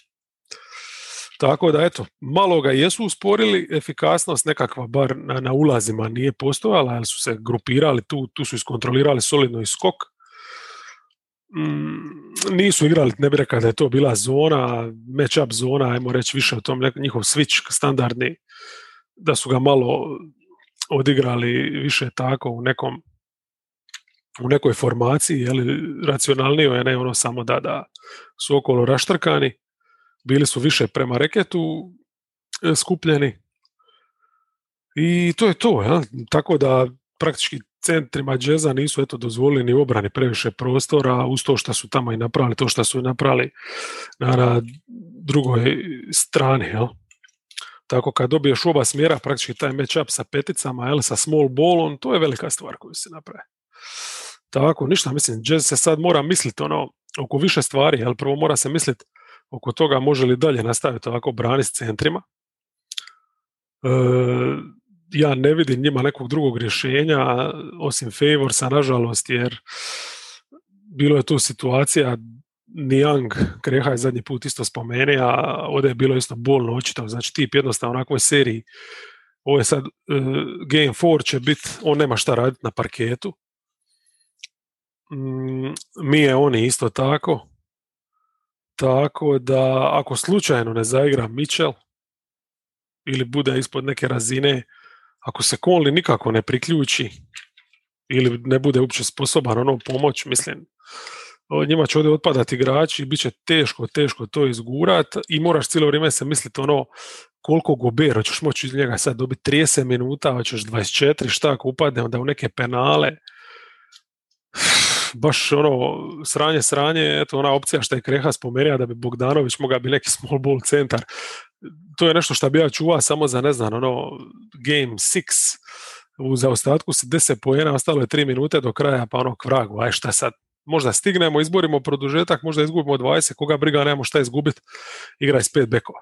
Tako da, eto, malo ga jesu usporili, efikasnost nekakva bar na, na ulazima nije postojala, ali su se grupirali tu, tu su iskontrolirali solidno i skok. Mm, nisu igrali, ne bih rekao da je to bila zona, match-up zona, ajmo reći više o tom, njihov switch standardni, da su ga malo odigrali više tako u nekom u nekoj formaciji, je li racionalnije je ne ono samo da, da su okolo raštrkani bili su više prema reketu e, skupljeni i to je to, ja? tako da praktički centrima džeza nisu eto dozvolili ni obrani previše prostora uz to što su tamo i napravili, to što su i napravili na, na drugoj strani. Jel? Tako kad dobiješ oba smjera, praktički taj match-up sa peticama, jel, sa small ballom, to je velika stvar koju se napravi. Tako, ništa, mislim, jazz se sad mora misliti ono, oko više stvari, jel, prvo mora se misliti oko toga može li dalje nastaviti ovako braniti s centrima. E, ja ne vidim njima nekog drugog rješenja osim Favorsa, nažalost, jer bilo je tu situacija Niang, Kreha je zadnji put isto spomene, a ovdje je bilo isto bolno očito, znači tip jednostavno u onakvoj seriji Ovo je sad, Game 4 će biti, on nema šta raditi na parketu. Mm, mi je oni isto tako. Tako da ako slučajno ne zaigra Mitchell ili bude ispod neke razine, ako se Conley nikako ne priključi ili ne bude uopće sposoban ono pomoć, mislim, njima će ovdje otpadati igrači i bit će teško, teško to izgurat i moraš cijelo vrijeme se misliti ono koliko Gobero ćeš moći iz njega sad dobiti 30 minuta, hoćeš 24, šta ako upadne onda u neke penale. Baš ono, sranje, sranje, eto ona opcija što je Kreha spomenuo da bi Bogdanović mogao biti neki small ball centar. To je nešto što bi ja čuvao samo za, ne znam, ono, game 6 u zaostatku se 10 pojena, ostalo je 3 minute do kraja, pa ono k vragu, aj šta sad, možda stignemo, izborimo produžetak, možda izgubimo 20, koga briga, nemamo šta izgubiti, igraj s pet bekova.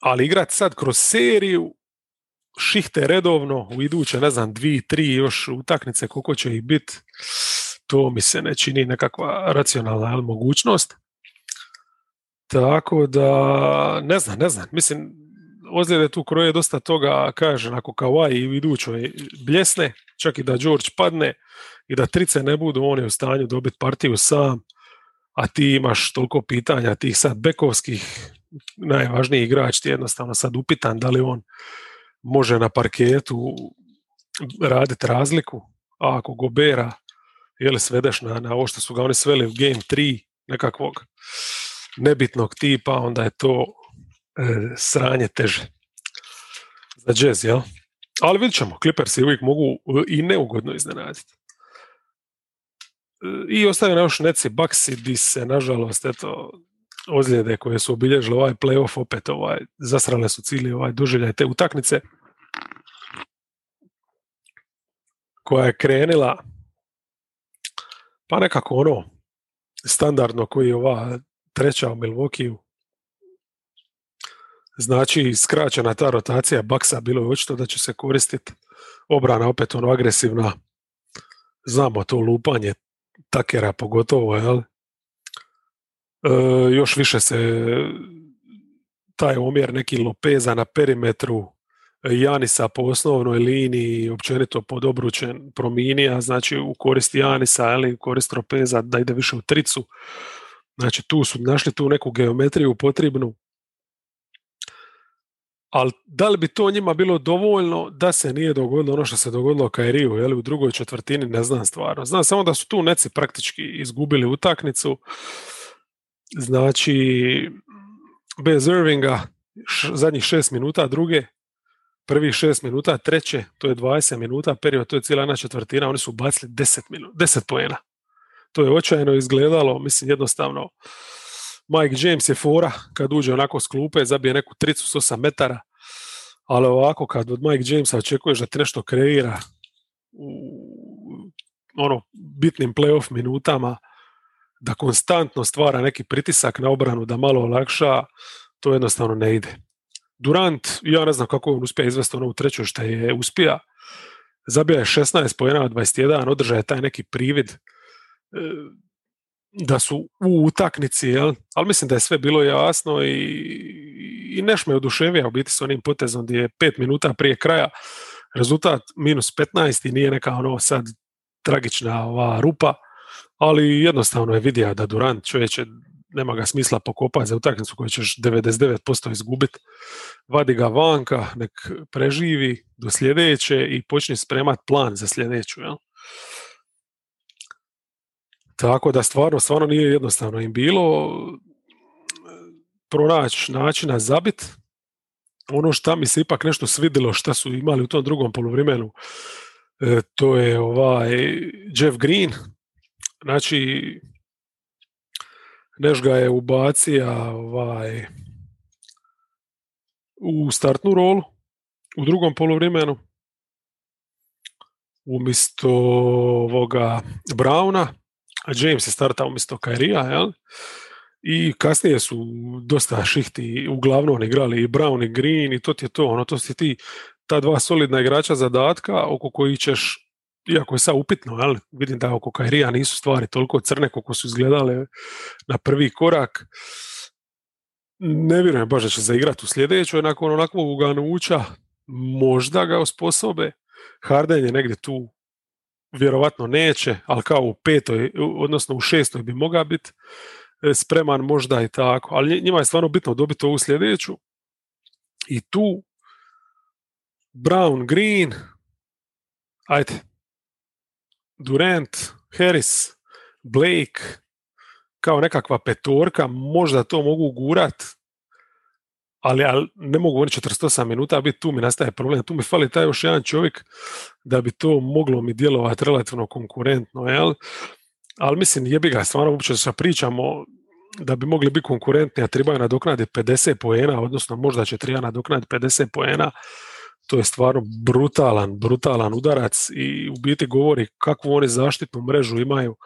Ali igrati sad kroz seriju, šihte redovno, u iduće, ne znam, dvi, tri još utakmice, koliko će ih biti, to mi se ne čini nekakva racionalna mogućnost. Tako da, ne znam, ne znam, mislim, ozljede tu kroje dosta toga, kaže, ako Kawhi u idućoj bljesne, čak i da George padne i da trice ne budu, on je u stanju dobiti partiju sam, a ti imaš toliko pitanja tih sad bekovskih, najvažniji igrač ti je jednostavno sad upitan da li on može na parketu raditi razliku, a ako Gobera je li svedeš na, na ovo što su ga oni sveli u game 3 nekakvog nebitnog tipa, onda je to e, sranje teže za jazz, jel? Ali vidit ćemo, Clippersi uvijek mogu e, i neugodno iznenaditi. E, I ostaju na još neci baksi di se, nažalost, eto, ozljede koje su obilježile ovaj playoff opet ovaj, zasrale su cilje ovaj doživljaj te utakmice koja je krenila pa nekako ono standardno koji je ova treća u Milwaukee Znači, skraćena ta rotacija baksa bilo je očito da će se koristiti obrana opet ono agresivna. Znamo to lupanje takera pogotovo, jel? E, još više se taj omjer neki Lopeza na perimetru Janisa po osnovnoj liniji općenito pod obručen prominija, znači u korist Janisa ili u korist Lopeza da ide više u tricu. Znači tu su našli tu neku geometriju potrebnu ali da li bi to njima bilo dovoljno da se nije dogodilo ono što se dogodilo Kairiju jeli, u drugoj četvrtini, ne znam stvarno. Znam samo da su tu neci praktički izgubili utakmicu. Znači, bez Irvinga zadnjih šest minuta druge, prvih šest minuta treće, to je 20 minuta period, to je cijela jedna četvrtina, oni su bacili 10, minut, 10 pojena. To je očajno izgledalo, mislim jednostavno, Mike James je fora kad uđe onako s klupe, zabije neku tricu s 8 metara, ali ovako kad od Mike Jamesa očekuješ da ti nešto kreira u ono bitnim playoff minutama, da konstantno stvara neki pritisak na obranu, da malo olakša, to jednostavno ne ide. Durant, ja ne znam kako on uspije izvesti ono u trećoj što je uspija, zabija je 16 po 1 21, održa je taj neki privid e, da su u utaknici, jel? ali mislim da je sve bilo jasno i, i neš me oduševija u biti s onim potezom gdje je pet minuta prije kraja rezultat minus 15 i nije neka ono sad tragična ova rupa, ali jednostavno je vidio da Durant čovječe nema ga smisla pokopati za utakmicu koju ćeš 99% izgubiti. Vadi ga vanka, nek preživi do sljedeće i počne spremati plan za sljedeću. Jel? Tako da stvarno, stvarno nije jednostavno im bilo pronaći načina zabit. Ono što mi se ipak nešto svidilo što su imali u tom drugom poluvremenu, e, to je ovaj Jeff Green. Znači, Neš ga je ubacija ovaj, u startnu rolu u drugom poluvremenu umjesto ovoga Brauna James je startao umjesto Kairija, jel? I kasnije su dosta šihti uglavnom igrali i Brown i Green i to ti je to, ono, to si ti ta dva solidna igrača zadatka oko koji ćeš iako je sad upitno, jel? vidim da oko Kairija nisu stvari toliko crne koliko su izgledale na prvi korak. ne vjerujem baš da će zaigrati u sljedećoj, nakon onakvog uganuća možda ga osposobe. Harden je negdje tu vjerovatno neće, ali kao u petoj, odnosno u šestoj bi mogao biti e, spreman možda i tako, ali njima je stvarno bitno dobiti ovu sljedeću i tu Brown, Green, ajde, Durant, Harris, Blake, kao nekakva petorka, možda to mogu gurat, ali, ali ne mogu oni 48 minuta biti tu mi nastaje problem. Tu mi fali taj još jedan čovjek da bi to moglo mi djelovati relativno konkurentno, jel? Ali mislim, jebi ga, stvarno uopće sa pričamo da bi mogli biti konkurentni, a trebaju nadoknaditi 50 poena, odnosno možda će treba nadoknaditi 50 poena, to je stvarno brutalan, brutalan udarac i u biti govori kakvu oni zaštitnu mrežu imaju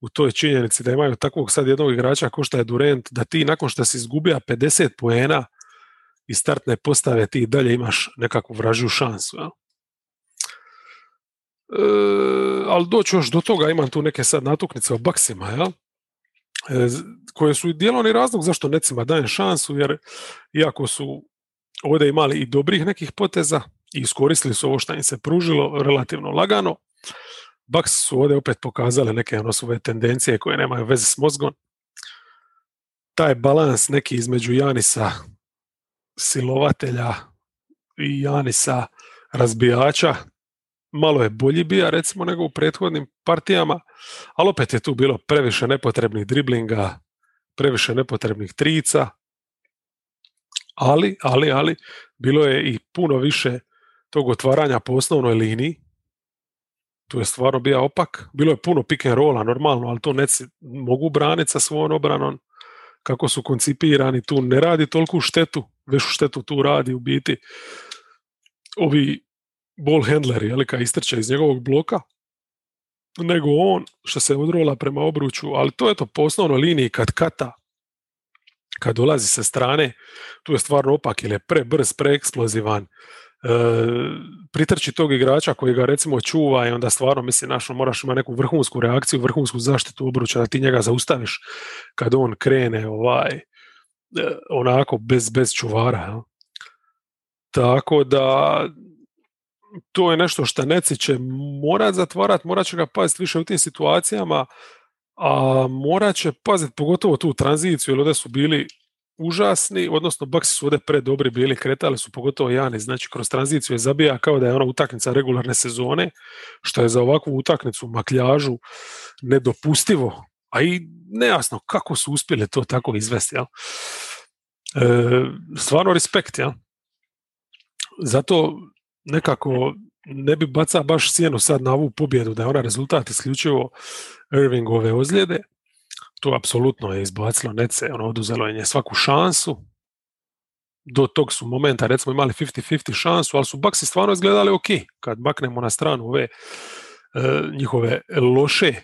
u toj činjenici da imaju takvog sad jednog igrača ko što je Durant, da ti nakon što si izgubija 50 poena i startne postave ti dalje imaš nekakvu vražiju šansu. Ja? E, ali doću još do toga, imam tu neke sad natuknice o baksima, ja? E, koje su i razlog zašto necima dajem šansu, jer iako su ovdje imali i dobrih nekih poteza i iskoristili su ovo što im se pružilo relativno lagano, Bucks su ovdje opet pokazali neke ono svoje tendencije koje nemaju veze s mozgom. Taj balans neki između Janisa silovatelja i Janisa razbijača malo je bolji bija recimo nego u prethodnim partijama, ali opet je tu bilo previše nepotrebnih driblinga, previše nepotrebnih trica, ali, ali, ali, bilo je i puno više tog otvaranja po osnovnoj liniji, tu je stvarno bio opak, bilo je puno pick and rolla normalno, ali to neci mogu braniti sa svojom obranom, kako su koncipirani, tu ne radi toliku štetu, vešu štetu tu radi u biti ovi ball handleri, ali kad istrče iz njegovog bloka, nego on što se odrola prema obruču, ali to je to po osnovnoj liniji kad kata, kad dolazi sa strane, tu je stvarno opak ili je prebrz, preeksplozivan, e, pritrči tog igrača koji ga recimo čuva i onda stvarno misli našo moraš imati neku vrhunsku reakciju, vrhunsku zaštitu obruča da ti njega zaustaviš kad on krene ovaj e, onako bez, bez čuvara. Tako da to je nešto što Neci će morat zatvarati, morat će ga paziti više u tim situacijama, a morat će paziti pogotovo tu tranziciju, jer ovdje su bili užasni, odnosno Baksi su ovdje predobri bili, kretali su pogotovo Jani, znači kroz tranziciju je zabija kao da je ona utakmica regularne sezone, što je za ovakvu utakmicu makljažu nedopustivo, a i nejasno kako su uspjeli to tako izvesti. Jel? E, stvarno respekt, jel? Zato nekako ne bi baca baš sjenu sad na ovu pobjedu, da je ona rezultat isključivo Irvingove ozljede, to apsolutno je izbacilo Nece, ono oduzelo je svaku šansu, do tog su momenta recimo imali 50-50 šansu, ali su Baksi stvarno izgledali ok, kad maknemo na stranu ove e, njihove loše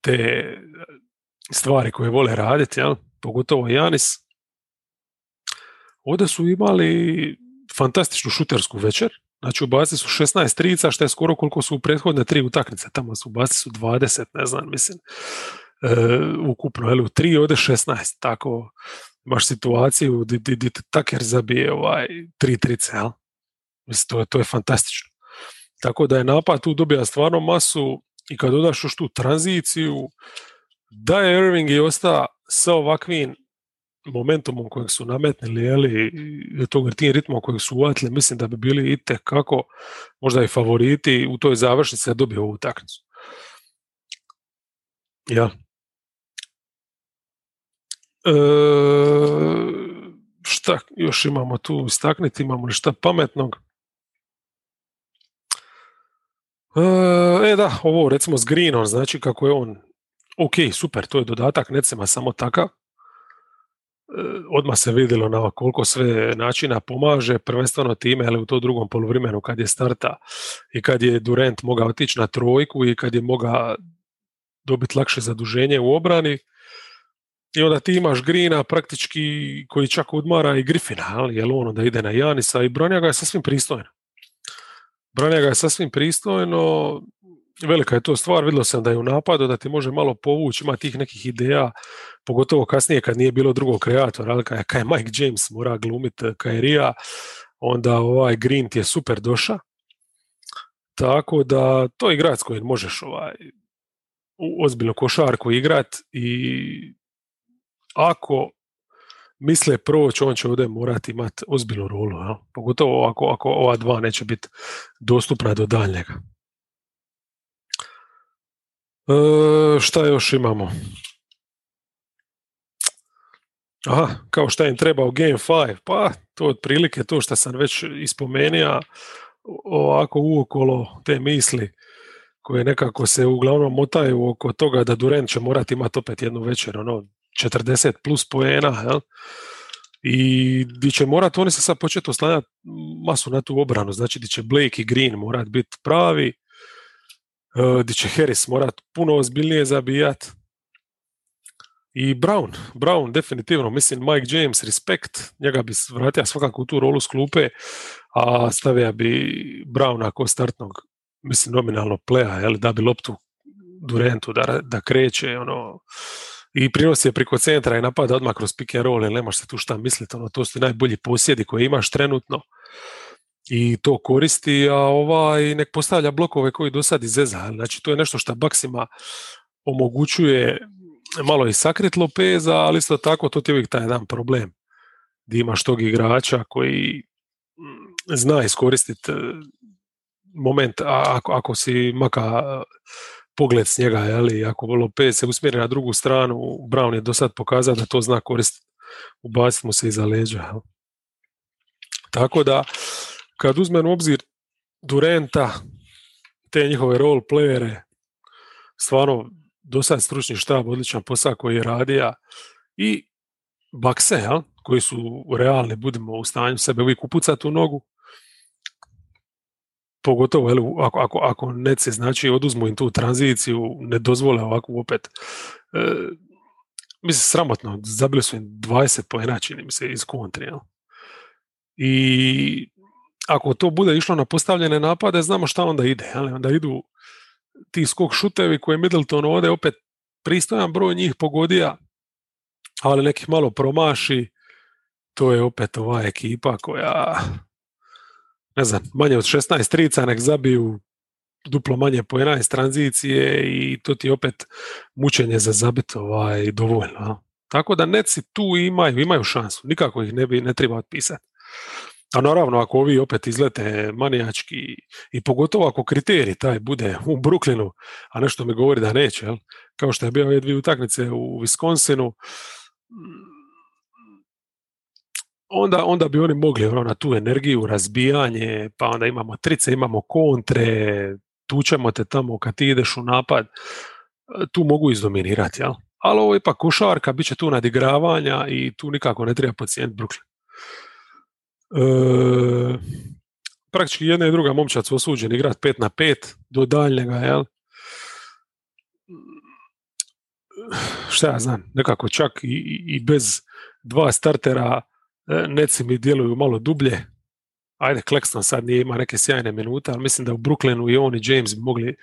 te stvari koje vole raditi, jel? pogotovo Janis, ovdje su imali fantastičnu šutersku večer, znači ubacili su 16 trica, što je skoro koliko su u prethodne tri utakmice, tamo su ubacili su 20, ne znam, mislim, e, ukupno, jel, u tri ovdje 16, tako imaš situaciju di, Taker zabije ovaj, tri trice, jel? Mislim, to je, to je fantastično. Tako da je napad tu dobija stvarno masu i kad dodaš još tu tranziciju, da je Irving i ostao sa ovakvim momentumom kojeg su nametnili, jeli, tog tim ritmom kojeg su uvatili, mislim da bi bili i kako možda i favoriti u toj završnici da dobiju ovu utakmicu. Ja. E, šta još imamo tu istakniti, imamo li šta pametnog? E, e da, ovo recimo s Greenom, znači kako je on ok, super, to je dodatak Necema samo takav, odmah se vidjelo na koliko sve načina pomaže, prvenstveno time, ali u to drugom poluvremenu kad je starta i kad je Durant mogao otići na trojku i kad je mogao dobiti lakše zaduženje u obrani. I onda ti imaš Grina praktički koji čak odmara i Griffina, ali je ono da ide na Janisa i Bronja ga je sasvim pristojno. Bronja ga je sasvim pristojno, velika je to stvar, vidjelo sam da je u napadu, da ti može malo povući, ima tih nekih ideja, pogotovo kasnije kad nije bilo drugog kreatora, ali kad je Mike James mora glumiti Kairija, onda ovaj Green ti je super doša. Tako da to je igrač koji možeš ovaj, ozbiljno košarku igrat i ako misle proći, on će ovdje morati imati ozbiljnu rolu, ja? pogotovo ako, ako ova dva neće biti dostupna do daljnjega. E, šta još imamo? Aha, kao šta im treba u Game 5, pa to je otprilike to što sam već ispomenio, ovako uokolo te misli koje nekako se uglavnom motaju oko toga da Durant će morati imati opet jednu večer, ono, 40 plus poena, jel? I di će morati, oni se sad početi oslanjati masu na tu obranu, znači di će Blake i Green morati biti pravi, e, di će Harris morati puno ozbiljnije zabijati. I Brown, Brown definitivno, mislim Mike James, respekt, njega bi vratio svakako u tu rolu sklupe, a stavio bi Brown ako startnog, mislim nominalno pleja, jel, da bi loptu Durantu da, da kreće, ono, i prinos je priko centra i napada odmah kroz pick and roll, jer nemaš se tu šta misliti, ono, to su najbolji posjedi koje imaš trenutno i to koristi, a ovaj nek postavlja blokove koji do sad izeza. Znači to je nešto što Baksima omogućuje malo i sakrit Lopeza, ali isto tako to ti je uvijek taj jedan problem gdje imaš tog igrača koji mm, zna iskoristiti e, moment, ako, ako si maka pogled s njega, jeli, ako Lopez se usmjeri na drugu stranu, Brown je do sad pokazao da to zna koristiti, ubaciti mu se iza leđa. Tako da, kad uzmem u obzir Durenta, te njihove role playere, stvarno do sad stručni štab, odličan posao koji je radio i bakse, jel, koji su realni, budemo u stanju sebe uvijek upucati u nogu, pogotovo jel, ako, ako, ako neci znači oduzmu im tu tranziciju, ne dozvole ovakvu opet. E, mislim, sramotno, zabili su im 20 pojena, čini mi se, iz kontri. I ako to bude išlo na postavljene napade, znamo šta onda ide. Jel? Onda idu ti skok šutevi koje Middleton ovdje opet pristojan broj njih pogodija, ali nekih malo promaši, to je opet ova ekipa koja ne znam, manje od 16 trica, nek zabiju duplo manje po iz tranzicije i to ti opet mučenje za zabit ovaj, dovoljno. Tako da neci tu imaju, imaju šansu, nikako ih ne, bi, ne treba otpisati. A naravno, ako ovi opet izlete manijački i pogotovo ako kriterij taj bude u Brooklynu, a nešto mi govori da neće, jel? kao što je bio ove dvije utakmice u Wisconsinu, onda, onda bi oni mogli ono, na tu energiju, razbijanje, pa onda imamo trice, imamo kontre, tučemo te tamo kad ti ideš u napad, tu mogu izdominirati, jel? Ali ovo je ipak košarka, bit će tu nadigravanja i tu nikako ne treba pacijent Brooklyn. E, praktički jedna i druga momčad su osuđeni igrati 5 na 5 do daljnjega, jel? Šta ja znam, nekako čak i, i bez dva startera E, neci mi djeluju malo dublje. Ajde, Claxton sad nije ima neke sjajne minute, ali mislim da u Brooklynu i on i James bi mogli e,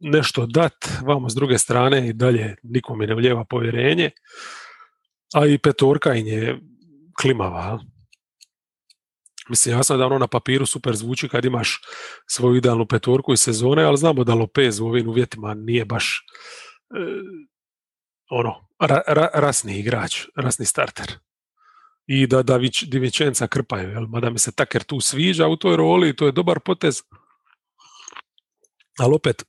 nešto dat, vamo s druge strane i dalje nikom mi ne vljeva povjerenje, a i petorka im je klimava. Mislim, jasno da ono na papiru super zvuči kad imaš svoju idealnu petorku iz sezone, ali znamo da Lopez u ovim uvjetima nije baš e, ono, ra, ra, rasni igrač, rasni starter i da, da Divičenca krpaju, jel? mada mi se Taker tu sviđa u toj roli, to je dobar potez, ali opet,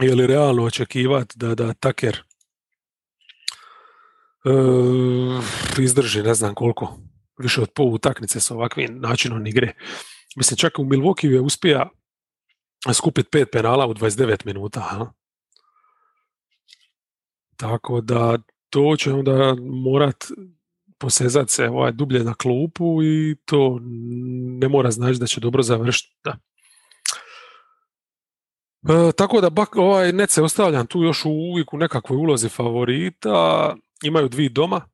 je li realno očekivati da, da Taker e, izdrži ne znam koliko, više od pol utakmice s ovakvim načinom igre. Mislim, čak u Milwaukee je uspija skupiti pet penala u 29 minuta. Ha? Tako da to će onda morat posezat se ovaj, dublje na klupu i to ne mora znači da će dobro završiti. Da. E, tako da bak, ovaj net se ostavljam tu još u, uvijek u nekakvoj ulozi favorita. Imaju dvi doma,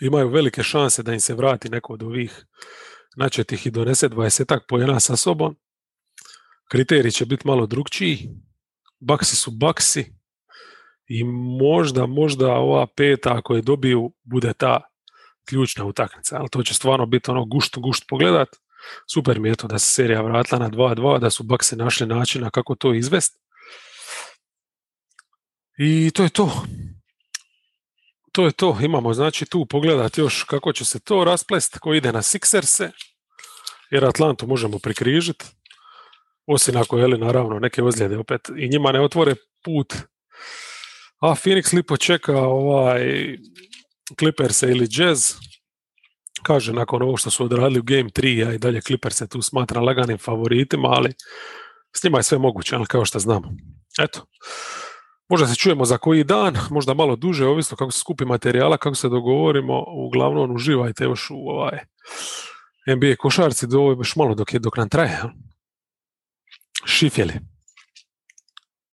imaju velike šanse da im se vrati neko od ovih načetih i donese 20 pojena sa sobom. kriteriji će biti malo drugčiji, baksi su baksi i možda, možda ova peta ako je dobiju bude ta ključna utakmica, ali to će stvarno biti ono gušt, gušt pogledat. Super mi je to da se serija vratila na 2-2, da su baksi našli načina kako to izvesti. I to je to. To je to. Imamo znači tu pogledati još kako će se to rasplest, ko ide na Sixerse, jer Atlantu možemo prikrižiti, osim ako je naravno neke ozljede opet i njima ne otvore put. A Phoenix lipo čeka ovaj Clippers ili Jazz. Kaže, nakon ovo što su odradili u Game 3, ja i dalje Clippers se tu smatra laganim favoritima, ali s njima je sve moguće, ali kao što znamo. Eto, Možda se čujemo za koji dan, možda malo duže, ovisno kako se skupi materijala, kako se dogovorimo. Uglavnom uživajte još u ovaj NBA košarci do još malo dok, je, dok nam traje. Šifjeli.